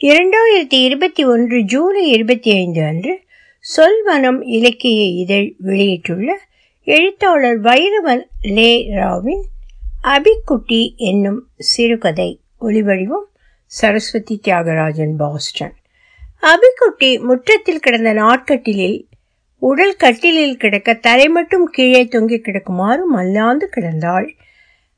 இரண்டாயிரத்தி இருபத்தி ஒன்று ஜூலை இருபத்தி ஐந்து அன்று சொல்வனம் இலக்கிய இதழ் வெளியிட்டுள்ள எழுத்தாளர் வைரவன் லே ராவின் அபிக்குட்டி என்னும் சிறுகதை ஒளிவடிவம் சரஸ்வதி தியாகராஜன் பாஸ்டன். அபிக்குட்டி முற்றத்தில் கிடந்த நாட்கட்டிலில் உடல் கட்டிலில் கிடக்க தலை மட்டும் கீழே தொங்கி கிடக்குமாறு மல்லாந்து கிடந்தாள்.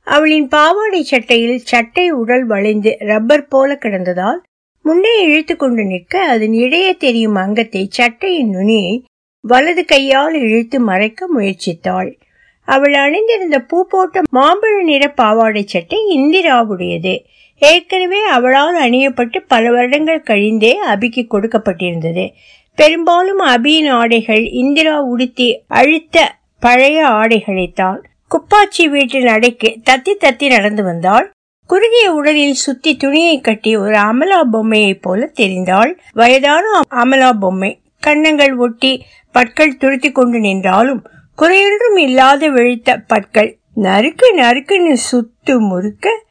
அவளின் பாவாடை சட்டையில் சட்டை உடல் வளைந்து ரப்பர் போல கிடந்ததால் முன்னே இழுத்து கொண்டு நிற்க அதன் இடையே தெரியும் அங்கத்தை சட்டையின் நுனியை வலது கையால் இழுத்து மறைக்க முயற்சித்தாள். அவள் அணிந்திருந்த பூ போட்ட மாம்பழ நிற பாவாடை சட்டை இந்திராவுடையது. ஏற்கனவே அவளால் அணியப்பட்டு பல வருடங்கள் கழிந்தே அபிக்கு கொடுக்கப்பட்டிருந்தது. பெரும்பாலும் அபியின் ஆடைகள் இந்திரா உடுத்தி அழுத்த பழைய ஆடைகளைத்தான் குப்பாச்சி வீட்டின் அடைக்கு தத்தி தத்தி நடந்து வந்தாள். குறுகிய உடலில் சுத்தி துணியை கட்டி ஒரு அமலா பொம்மையைப் போல தெரிந்தாள். வயதான அமலா பொம்மை. கன்னங்கள் ஒட்டி பற்கள் துருத்தி கொண்டு நின்றாலும் குறையொன்றும் இல்லாத வெளுத்த பற்கள். நறுக்கு நறுக்குன்னு சுத்து முறுக்க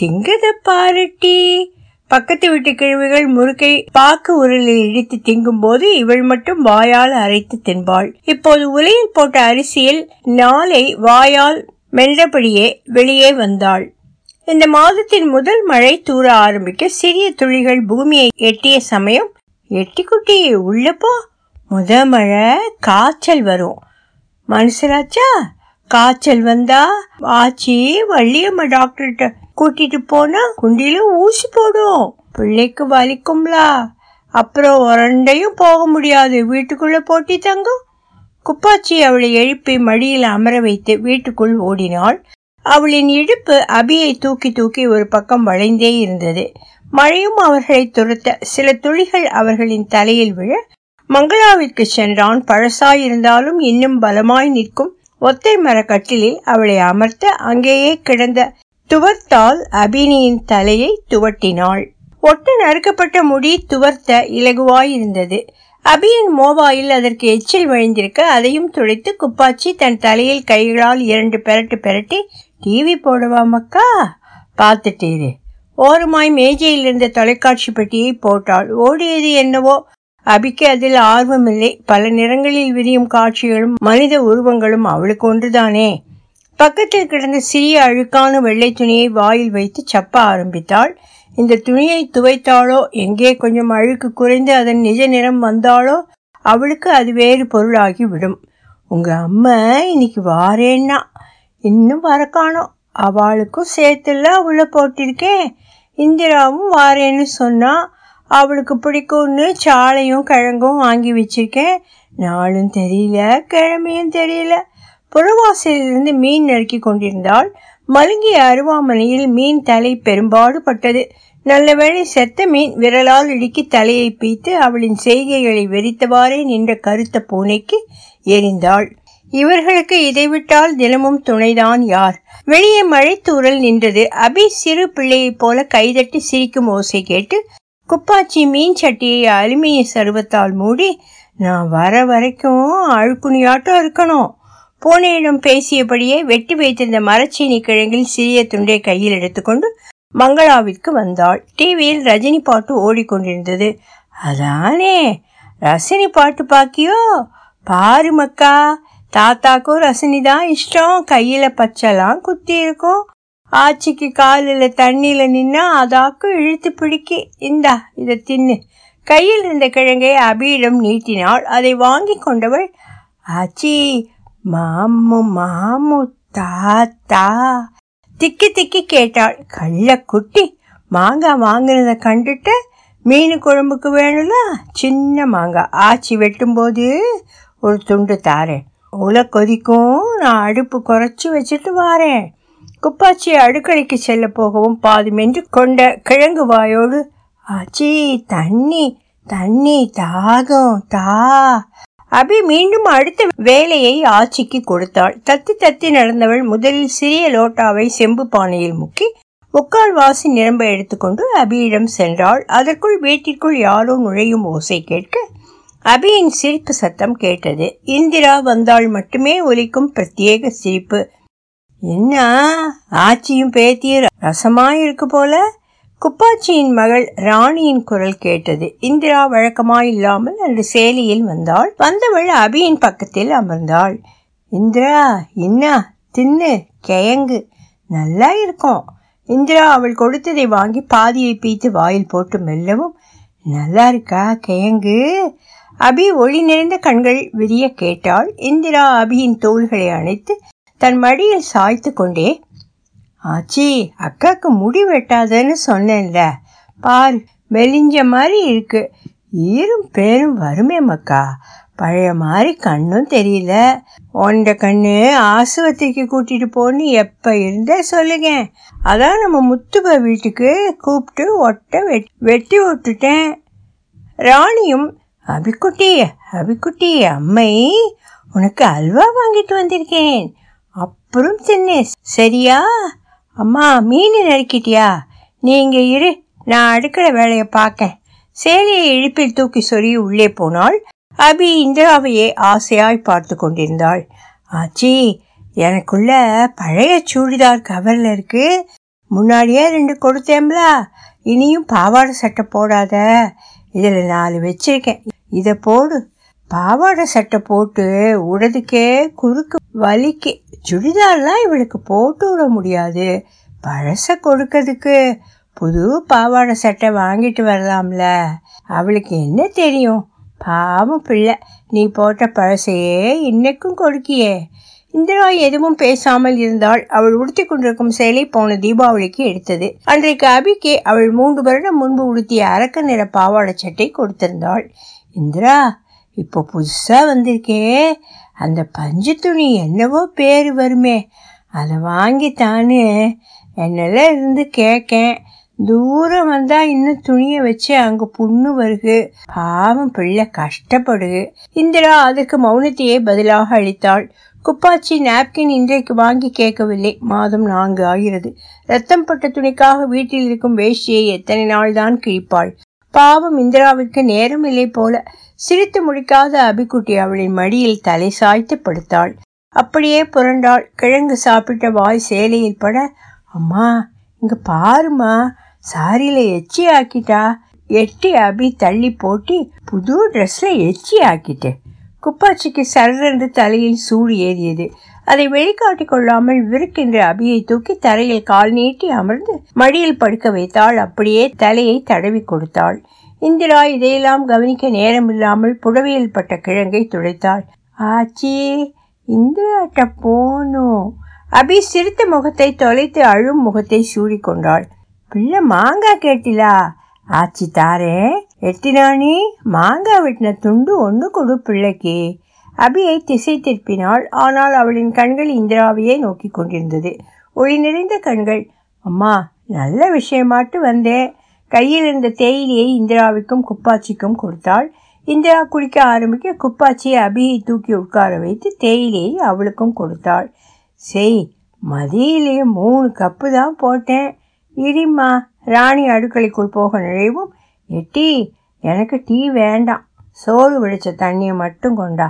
திங்கத பாரட்டி. பக்கத்து வீட்டு கிழவிகள் முறுக்கை பாக்கு உருளில் இடித்து திங்கும் போது இவள் மட்டும் வாயால் அரைத்து தின்பாள். இப்போது உலையில் போட்ட அரிசியில் நாளை வாயால் மெல்லபடியே வெளியே வந்தாள். இந்த மாதத்தின் முதல் மழை தூர ஆரம்பிக்க சிறிய துளிகள் பூமியை எட்டிய சமயம் எட்டி குட்டி உள்ளப்போ முத மழை காய்ச்சல் வரும். மனுஷராச்சா காய்ச்சல் வந்தா? ஆச்சி வள்ளியம்மா டாக்டர்கிட்ட கூட்டிட்டு போனா குண்டில ஊசி போடும். பிள்ளைக்கு வலிக்கும்லா. அப்புறம் உரண்டையும் போக முடியாது. வீட்டுக்குள்ள போட்டி தங்கும். குப்பாச்சி அவளை எழுப்பி மடியில் அமர வைத்து வீட்டுக்குள் ஓடினாள். அவளின் இடுப்பு அபியை தூக்கி தூக்கி ஒரு பக்கம் வளைந்தே இருந்தது. மழையும் அவர்களை துரத்த சில துளிகள் அவர்களின் தலையில் விழ மங்களாவிற்கு சென்றான். பழசாயிருந்தாலும் இன்னும் பலமாய் நிற்கும் ஒத்தை மர கட்டிலில் அவளை அமர்த்த அங்கேயே கிடந்த துவர்த்தால் அபினியின் தலையை துவட்டினாள். ஒட்டு நறுக்கப்பட்ட முடி துவர்த்த இலகுவாயிருந்தது. அபியின் மோபாயில் அதற்கு எச்சில் விழுந்திருக்க அதையும் துடைத்து குப்பாச்சி தன் தலையில் கைகளால் இரண்டு பெரட்டு பெரட்டி டிவி போடவா மக்கா? பார்த்துட்டீரு. ஓரமாய் மேஜையில் இருந்த தொலைக்காட்சி பெட்டியை போட்டாள். ஓடியது என்னவோ? அபிக்கு அதில் ஆர்வமில்லை. பல நிறங்களில் விரியும் காட்சிகளும் மனித உருவங்களும் அவளுக்கு ஒன்றுதானே? பக்கத்தில் கிடந்த சிறிய அழுக்கான வெள்ளை துணியை வாயில் வைத்து சப்ப ஆரம்பித்தாள். இந்த துணியை துவைத்தாளோ? எங்கே கொஞ்சம் அழுக்கு குறைந்து அதன் நிஜ நிறம் வந்தாலோ அவளுக்கு அது வேறு பொருளாகி விடும் உங்க அம்மா இன்னைக்கு வாரேன்னா. இன்னும் வர காணோம் அவளுக்கும் சேர்த்துல உள்ள போட்டிருக்கேன் இந்திராவும் வாரேன்னு சொன்னா அவளுக்கு பிடிக்கும்னு சாலையும் கிழங்கும் வாங்கி வச்சிருக்கேன். நாளும் தெரியல கிழமையும் தெரியல. புறவாசலிலிருந்து மீன் நறுக்கி கொண்டிருந்தால் மழுங்கிய அருவாமனையில் மீன் தலை பெரும்பாடு பட்டது நல்லவேளை செத்த மீன் விரலால் இடுக்கி தலையை பீத்து அவளின் செய்கைகளை வெறித்தவாறே நின்ற கருத்த பூனைக்கு எரிந்தாள். இவர்களுக்கு இதை விட்டால் தினமும் துணைதான் யார்? வெளியே மழைத்தூரல் நின்றது. அபி சிறு பிள்ளையைப் போல கைதட்டி சிரிக்கும் ஓசை கேட்டு குப்பாச்சி மீன் சட்டியை அலுமினிய சருவத்தால் மூடி நான் வர வரைக்கும் அழுக்குணியாட்டம் இருக்கணும். பூனையிடம் பேசியபடியே வெட்டி வைத்திருந்த மரச்சீனி கிழங்கில் சிறிய துண்டை கையில் எடுத்துக்கொண்டு மங்களாவிற்கு வந்தாள். டிவியில் ரஜினி பாட்டு ஓடிக்கொண்டிருந்தது. அதானே ரசினி பாட்டு பாக்கியோ? பாரு மக்கா தாத்தாக்கும் ரசினி தான் இஷ்டம். கையில பச்சைலாம் குத்தி இருக்கும் ஆச்சிக்கு காலில் தண்ணியில் நின்னா அதாக்கும் இழுத்து பிடிக்கி இந்தா இதை தின்னு. கையில் இருந்த கிழங்கை அபியிடம் நீட்டினாள். அதை வாங்கி கொண்டவள் ஆச்சி மாமு மாமு தாத்தா. திக்கி திக்கி கேட்டாள். கள்ள குட்டி மாங்காய் வாங்கினத கண்டுட்டு மீன் குழம்புக்கு வேணும்ல சின்ன மாங்காய் ஆச்சி வெட்டும்போது ஒரு துண்டு தாரேன். உலை கொதிக்கும் நான் அடுப்பு குறைச்சி வச்சுட்டு வாரேன். குப்பாச்சி அடுக்கடைக்கு செல்ல போகவும் பாதி மென்று கொண்ட கிழங்கு வாயோடு ஆச்சி தண்ணி தண்ணி தாகம் தா. அபி மீண்டும் அடுத்த வேலையை ஆச்சிக்கு கொடுத்தாள். தத்தி தத்தி நடந்தவள் முதலில் சிறிய லோட்டாவை செம்பு பானையில் முக்கி முக்கால் வாசி நிரம்ப எடுத்துக்கொண்டு அபியிடம் சென்றாள். அதற்குள் வீட்டிற்குள் யாரோ நுழையும் ஓசை கேட்க அபியின் சிரிப்பு சத்தம் கேட்டது. இந்திரா வந்தால் மட்டுமே ஒலிக்கும் பிரத்யேக சிரிப்பு. என்ன? ஆச்சியும் பேத்தியும் ரசமாயிருக்கு போல? குப்பாச்சியின் மகள் ராணியின் குரல் கேட்டது. இந்திரா வழக்கமாயில்லாமல் அன்று சேலியில் வந்தாள். வந்தவள் அபியின் பக்கத்தில் அமர்ந்தாள். இந்திரா இன்னா தின்னு கயங்கு நல்லா இருக்கும். இந்திரா அவள் கொடுத்ததை வாங்கி பாதியை பீத்து வாயில் போட்டு மெல்லவும் நல்லா இருக்கா கயங்கு அபி ஒளி நிறைந்த கண்கள் விரிய கேட்டாள். இந்திரா அபியின் தோள்களை அணைத்து தன் மடியில் சாய்த்து கொண்டே ஆச்சி அக்காக்கு முடி வெட்டாதன்னு சொன்னேன்ல. பார் மெலிஞ்ச மாதிரி இருக்கு. ஈரும் பேரும் வருமே மக்கா. பழைய மாதிரி கண்ணும் தெரியல. உண்ட கண்ணு ஆஸ்பத்திரிக்கு கூட்டிட்டு போன்னு எப்ப இருந்தே சொல்லுங்க. அதான் நம்ம முத்துப வீட்டுக்கு கூப்பிட்டு ஒட்ட வெட் வெட்டி விட்டுட்டேன். ராணியும் அபிக்குட்டி அபிக்குட்டி அம்மை உனக்கு அல்வா வாங்கிட்டு வந்திருக்கேன். அப்புறம் தின்னு சரியா? அம்மா மீன் நறுக்கிட்டியா? நீங்க இரு நான் அடுக்கிற வேலையை பார்க்க சேலையை இழுப்பில் தூக்கி சொறி உள்ளே போனாள். அபி இந்திராவையே ஆசையாய் பார்த்து கொண்டிருந்தாள். ஆச்சி எனக்குள்ள பழைய சூடிதார் கவரில் இருக்கு. முன்னாடியே ரெண்டு கொடுத்தேம்ல இனியும் பாவாடை சட்டை போடாத. இதில் நாலு வச்சிருக்கேன். இதை போடு. பாவாடை சட்டை போட்டு உடதுக்கே குறுக்கு வலிக்கு. சுடிதார்லாம் இவளுக்கு போட்டு விட முடியாது. பழச கொடுக்கறதுக்கு புது பாவாடை சட்டை வாங்கிட்டு வரலாம்ல. அவளுக்கு என்ன தெரியும்? பாவம் பிள்ளை. நீ போட்ட பழசையே இன்னைக்கும் கொடுக்கியே. இந்திரா எதுவும் பேசாமல் இருந்தால் அவள் உடுத்தி கொண்டிருக்கும் சேலை போன தீபாவளிக்கு எடுத்தது. அன்றைக்கு அபிக்கு அவள் மூன்று வருடம் முன்பு உடுத்திய அரக்க நிற பாவாடை சட்டை கொடுத்திருந்தாள். இந்திரா இப்போ புதுசா வந்திருக்கே. அந்த பஞ்சு துணி என்னவோ பேர் வருமே. அதை வாங்கித்தான்னு என்னெல்லாம் இருந்து கேட்கேன் தூரம் வந்தா இன்னும் துணியை வச்சு அங்க புண்ணு வருகு. பாவம் பிள்ளை கஷ்டப்படு. இந்திரா அதற்கு மௌனத்தையே பதிலாக அளித்தாள். குப்பாச்சி நாப்கின் இன்றைக்கு வாங்கி கேட்கவில்லை. மாதம் நான்கு ஆகிறது. ரத்தம் பட்ட துணிக்காக வீட்டில் இருக்கும் வேஷ்டியை எத்தனை நாள் தான் கிழிப்பாள். பாவம் இந்திராவிற்கு நேரம் இல்லை போல சிரித்து முடிக்காத அபிக்குட்டி அவளின் மடியில் தலை சாய்த்து படுத்தாள். அப்படியே புரண்டாள். கிழங்கு சாப்பிட்ட வாய் சேலையில் பட அம்மா இங்க பாருமா சாரியில எச்சி ஆக்கிட்டா. எட்டி அபி தள்ளி போட்டி புது ட்ரெஸ்ல எச்சி ஆக்கிட்டு. குப்பாச்சிக்கு சரண்டு தலையில் சூடு ஏறியது. அதை வெளிக்காட்டி கொள்ளாமல் விருக்கின்ற அபியை தூக்கி தரையில் கால் நீட்டி அமர்ந்து மடியில் படுக்க வைத்தாள். அப்படியே தலையை தடவி கொடுத்தாள். இந்திரா இதையெல்லாம் கவனிக்க நேரமில்லாமல் புடவையில் பட்ட கிழங்கை துடைத்தாள். ஆச்சி இந்திராட்ட போனோம் அபி சிரித்த முகத்தை தொலைத்து அழும் முகத்தை சூடிக்கொண்டாள் பிள்ளை மாங்காய் கேட்டிலா? ஆச்சி தாரே எட்டினானி மாங்காய் வெட்டின துண்டு ஒன்று கொடு பிள்ளைக்கு. அபியை திசை திருப்பினாள். ஆனால் அவளின் கண்கள் இந்திராவையே நோக்கி கொண்டிருந்தது. ஒளி நிறைந்த கண்கள். அம்மா நல்ல விஷயமாட்டு வந்தேன் கையில் இருந்த தேயிலையை இந்திராவுக்கும் குப்பாச்சிக்கும் கொடுத்தாள். இந்திரா குளிக்க ஆரம்பிக்க குப்பாச்சியை அபியை தூக்கி உட்கார வைத்து தேயிலையை அவளுக்கும் கொடுத்தாள். செய் மதியிலேயே மூணு கப்பு தான் போட்டேன். இடிம்மா ராணி அடுக்கலைக்குள் போக நுழைவும் எட்டி எனக்கு டீ வேண்டாம். சோறு விழிச்ச தண்ணியை மட்டும் கொண்டா.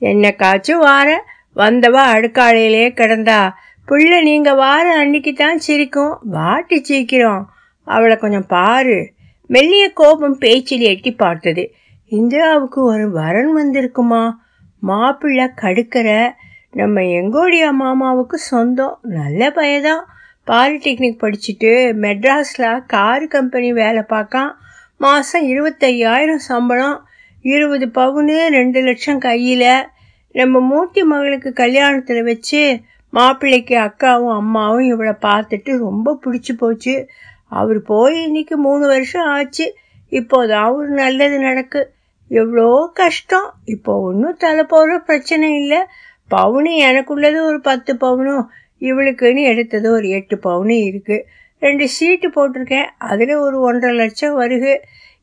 என்னைக்காச்சும் வார? வந்தவா அடுக்காளையிலே கிடந்தா. பிள்ளை நீங்க வார அன்னைக்கு தான் சிரிக்கும். வாட்டி சீக்கிரம் அவளை கொஞ்சம் பாரு. மெல்லிய கோபம் பேச்சில் எட்டி பார்த்தது. இந்திராவுக்கு ஒரு வரன் வந்திருக்குமா? மாப்பிள்ளை கடுக்கிற. நம்ம எங்கோடியா மாமாவுக்கு சொந்தம். நல்ல பையதான். பாலிடெக்னிக் படிச்சுட்டு மெட்ராஸில் கார் கம்பெனி வேலை பார்க்கான். மாதம் இருபத்தையாயிரம் சம்பளம். இருபது பவுனு ரெண்டு லட்சம் கையில் நம்ம மூர்த்தி மகளுக்கு கல்யாணத்தில் வச்சு மாப்பிள்ளைக்கு அக்காவும் அம்மாவும் இவளை பார்த்துட்டு ரொம்ப பிடிச்சி போச்சு. அவர் போய் இன்னைக்கு மூணு வருஷம் ஆச்சு. இப்போதான் ஒரு நல்லது நடக்கு. எவ்வளோ கஷ்டம். இப்போ ஒன்றும் தலை போகிற பிரச்சனை இல்லை. பவுனு எனக்குள்ளது ஒரு பத்து பவுனும் இவளுக்குன்னு எடுத்தது ஒரு எட்டு பவுனு இருக்குது ரெண்டு சீட்டு போட்டிருக்கேன். அதில் ஒரு ஒன்றரை லட்சம் வருகு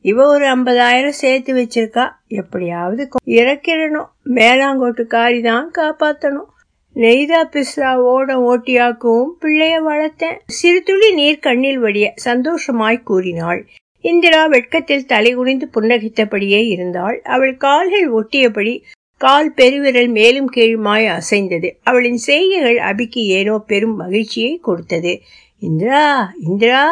இவ ஒரு ஐம்பதாயிரம் சேர்த்து வச்சிருக்கா. எப்படியாவது இறக்கிடணும். மேலாங்கோட்டுக்காரி தான் காப்பாத்தணும். நெய்தா பிஸ்லா ஓட ஓட்டியாக்கவும் பிள்ளைய வளர்த்தேன். சிறு துளி நீர் கண்ணில் வடிய சந்தோஷமாய் கூறினாள். இந்திரா வெட்கத்தில் தலைகுனிந்து புன்னகித்தபடியே இருந்தாள். அவள் கால்கள் ஒட்டியபடி கால் பெருவிரல் மேலும் கீழுமாய் அசைந்தது. அவளின் செய்கைகள் அபிக்கு ஏனோ பெரும் மகிழ்ச்சியை கொடுத்தது. இந்திரா இந்திரா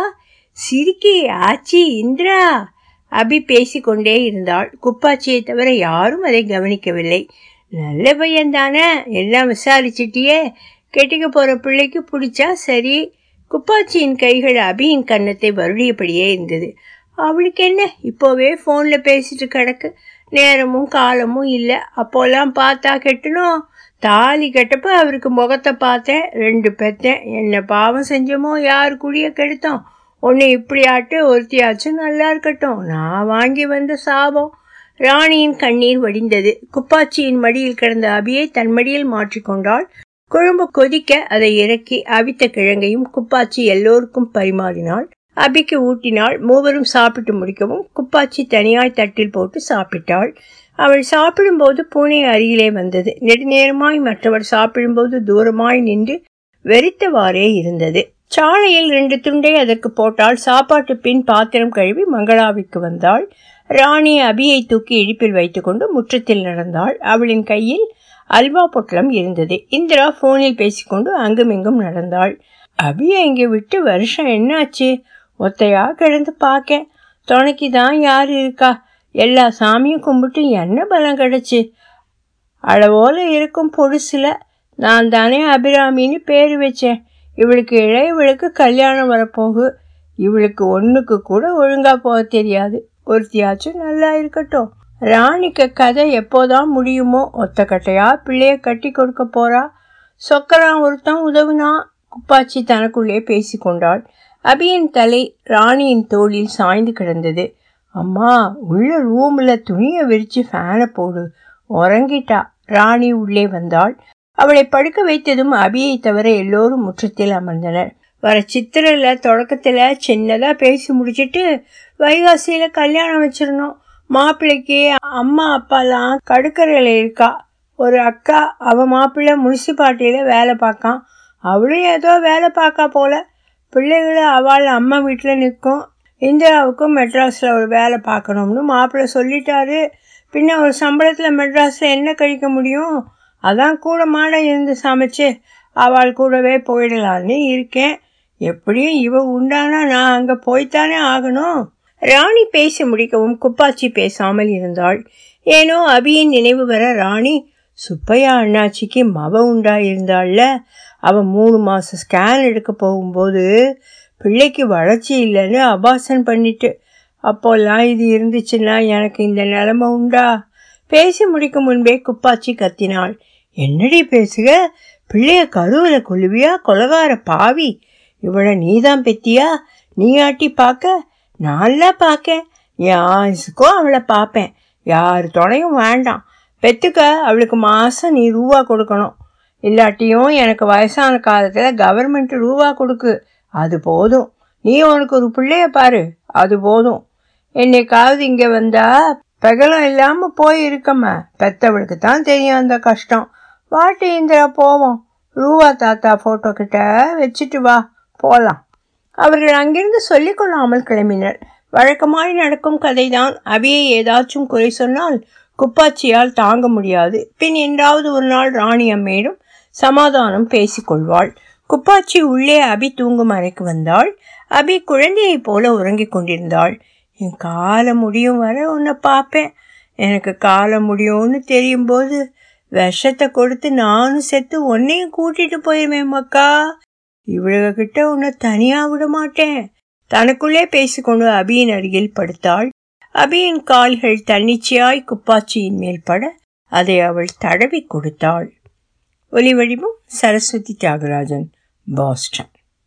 சிரிக்கி ஆச்சி இந்திரா. அபி பேசிக்கொண்டே இருந்தாள். குப்பாச்சியை தவிர யாரும் அதை கவனிக்கவில்லை. நல்ல பையன் தானே? எல்லாம் விசாரிச்சிட்டியே? கெட்டிக்க போற பிள்ளைக்கு பிடிச்சா சரி. குப்பாச்சியின் கைகள் அபியின் கன்னத்தை வருடியபடியே இருந்தது. அவளுக்கு என்ன? இப்போவே ஃபோனில் பேசிட்டு கிடக்கு. நேரமும் காலமும் இல்லை. அப்போல்லாம் பார்த்தா கெட்டணும். தாலி கட்டப்ப அவருக்கு முகத்தை பார்த்தேன். ரெண்டு பெத்தேன். என்ன பாவம் செஞ்சோமோ? யார் குடிய கெடுத்தோம்? ஒன்று இப்படியாட்டு ஒருத்தியாச்சும் நல்லா இருக்கட்டும். நான் வாங்கி வந்த சாபம். ராணியின் கண்ணீர் வடிந்தது. குப்பாச்சியின் மடியில் கிடந்த அபியை தன் மடியில் மாற்றிக்கொண்டாள் குழம்பு கொதிக்க அதை இறக்கி அவித்த கிழங்கையும் குப்பாச்சி எல்லோருக்கும் பரிமாறினாள். அபிக்கு ஊட்டினாள். மூவரும் சாப்பிட்டு முடிக்கவும் குப்பாச்சி தனியாய் தட்டில் போட்டு சாப்பிட்டாள். அவள் சாப்பிடும்போது பூனை அருகிலே வந்தது. நெடுநேரமாய் மற்றவர் சாப்பிடும்போது தூரமாய் நின்று வெறித்தவாறே இருந்தது. சாலையில் ரெண்டு துண்டை அதற்கு போட்டால் சாப்பாட்டு பின் பாத்திரம் கழுவி மங்களாவிற்கு வந்தாள். ராணி அபியை தூக்கி இழிப்பில் வைத்துக்கொண்டு முற்றத்தில் நடந்தாள். அவளின் கையில் அல்வா பொட்டலம் இருந்தது. இந்திரா போனில் பேசிக்கொண்டு அங்குமிங்கும் நடந்தாள். அபியை இங்கே விட்டு வருஷம் என்னாச்சு? ஒத்தையா கிடந்து பார்க்க. துணைக்கு தான் யார் இருக்கா? எல்லா சாமியும் கும்பிட்டு என்ன பலம் கிடச்சி? அளவோல இருக்கும் பொடுசில். நான் தானே அபிராமின்னு பேர் வச்சேன். இவளுக்கு இளையவளுக்கு கல்யாணம் வரப்போகு. இவளுக்கு ஒன்றுக்கு கூட ஒழுங்காக போக தெரியாது. ஒருத்தியாச்சும் நல்லா இருக்கட்டும். ராணிக்கு கதை எப்போதான் முடியுமோ ஒத்த கட்டையா பிள்ளைய கட்டி கொடுக்க போறா. சொக்கரான் ஒருத்தன் உதவுனா குப்பாச்சி தனக்குள்ளே பேசிக்கொண்டாள் அபியின் தலை ராணியின் தோளில் சாய்ந்து கிடந்தது. அம்மா உள்ள ரூம்ல துணியை விரிச்சு ஃபேனை போடு. உறங்கிட்டா. ராணி உள்ளே வந்தாள். அவளை படுக்க வைத்ததும் அபியை தவிர எல்லோரும் முற்றத்தில் அமர்ந்தனர். வர சித்திரையில் தொடக்கத்துல சின்னதா பேசி முடிச்சிட்டு வைகாசியில கல்யாணம் வச்சிருந்தோம். மாப்பிள்ளைக்கு அம்மா அப்பாலாம் கடுக்கரையில இருக்கா. ஒரு அக்கா அவ மாப்பிள்ளை முனிசிபாலிட்டியில வேலை பார்க்கான். அவளும் ஏதோ வேலை பார்க்கா போல. பிள்ளைகளை அவள் அம்மா வீட்டில் நிற்கும். இந்திராவுக்கும் மெட்ராஸில் ஒரு வேலை பார்க்கணும்னு மாப்பிள்ளை சொல்லிட்டாரு. பின்ன ஒரு சம்பளத்தில் மெட்ராஸில் என்ன கழிக்க முடியும்? அதான் கூட மாட இருந்து சமைச்சு அவள் கூடவே போயிடலான்னு இருக்கேன். எப்படியும் இவ உண்டானா நான் அங்கே போய்த்தானே ஆகணும். ராணி பேசி முடிக்கவும் குப்பாச்சி பேசாமல் இருந்தாள். ஏனோ அபியின் நினைவு வர ராணி சுப்பையா அண்ணாச்சிக்கு மவ உண்டா இருந்தாள்ல அவன் மூணு மாசம் ஸ்கேன் எடுக்க போகும்போது பிள்ளைக்கு வளர்ச்சி இல்லைன்னு அபாசன் பண்ணிட்டு அப்போல்லாம் இது இருந்துச்சுன்னா எனக்கு இந்த நிலைமை உண்டா? பேசி முடிக்கும் முன்பே குப்பாச்சி கத்தினாள். என்னடி பேசுக? பிள்ளைய கருவில குழுவியா? கொலகார பாவி. இவளை நீதான் பெத்தியா? நீ ஆட்டி பார்க்க நல்லா பார்க்க யாருக்கும் அவளை பார்ப்பேன் யார் துணையும் வேண்டாம். பெத்துக்க அவளுக்கு மாதம் நீ ரூபா கொடுக்கணும். இல்லாட்டியும் எனக்கு வயசான காலத்தில் கவர்மெண்ட் ரூபா கொடுக்கு. அது போதும். நீ உனக்கு ஒரு பிள்ளைய பாரு. அது போதும். என்னைக்காவது இங்கே வந்தா பகலம் இல்லாமல் போய் இருக்கம்மா பெத்தவளுக்கு தான் தெரியும் அந்த கஷ்டம். வாட்டி இந்திரா போவோம். ரூவா தாத்தா ஃபோட்டோ கிட்ட வச்சுட்டு வா போகலாம் அவர்கள் அங்கிருந்து சொல்லிக்கொள்ளாமல் கிளம்பினர். வழக்கமாய் நடக்கும் கதைதான். அபியை ஏதாச்சும் குறை சொன்னால் குப்பாச்சியால் தாங்க முடியாது. பின் என்றாவது ஒரு நாள் ராணி அம்மையிடம் சமாதானம் பேசிக்கொள்வாள் குப்பாச்சி உள்ளே அபி தூங்கும் அறைக்கு வந்தாள். அபி குழந்தையைப் போல உறங்கிக் கொண்டிருந்தாள். என் காலம் முடியும் வர உன்னை பார்ப்பேன். எனக்கு காலம் முடியும்னு தெரியும் போது விஷத்தை கொடுத்து நானும் செத்து உன்னையும் கூட்டிட்டு போயிருவேன் மக்கா. இவ்வளவு கிட்ட உன்னை தனியா விட மாட்டேன். தனக்குள்ளே பேசிக்கொண்டு அபியின் அருகில் படுத்தாள். அபியின் கால்கள் தன்னிச்சையாய் குப்பாச்சியின் மேல் பட அதை அவள் தடவி கொடுத்தாள். ஒலி வடிவம் சரஸ்வதி தியாகராஜன் பாஸ்டன்.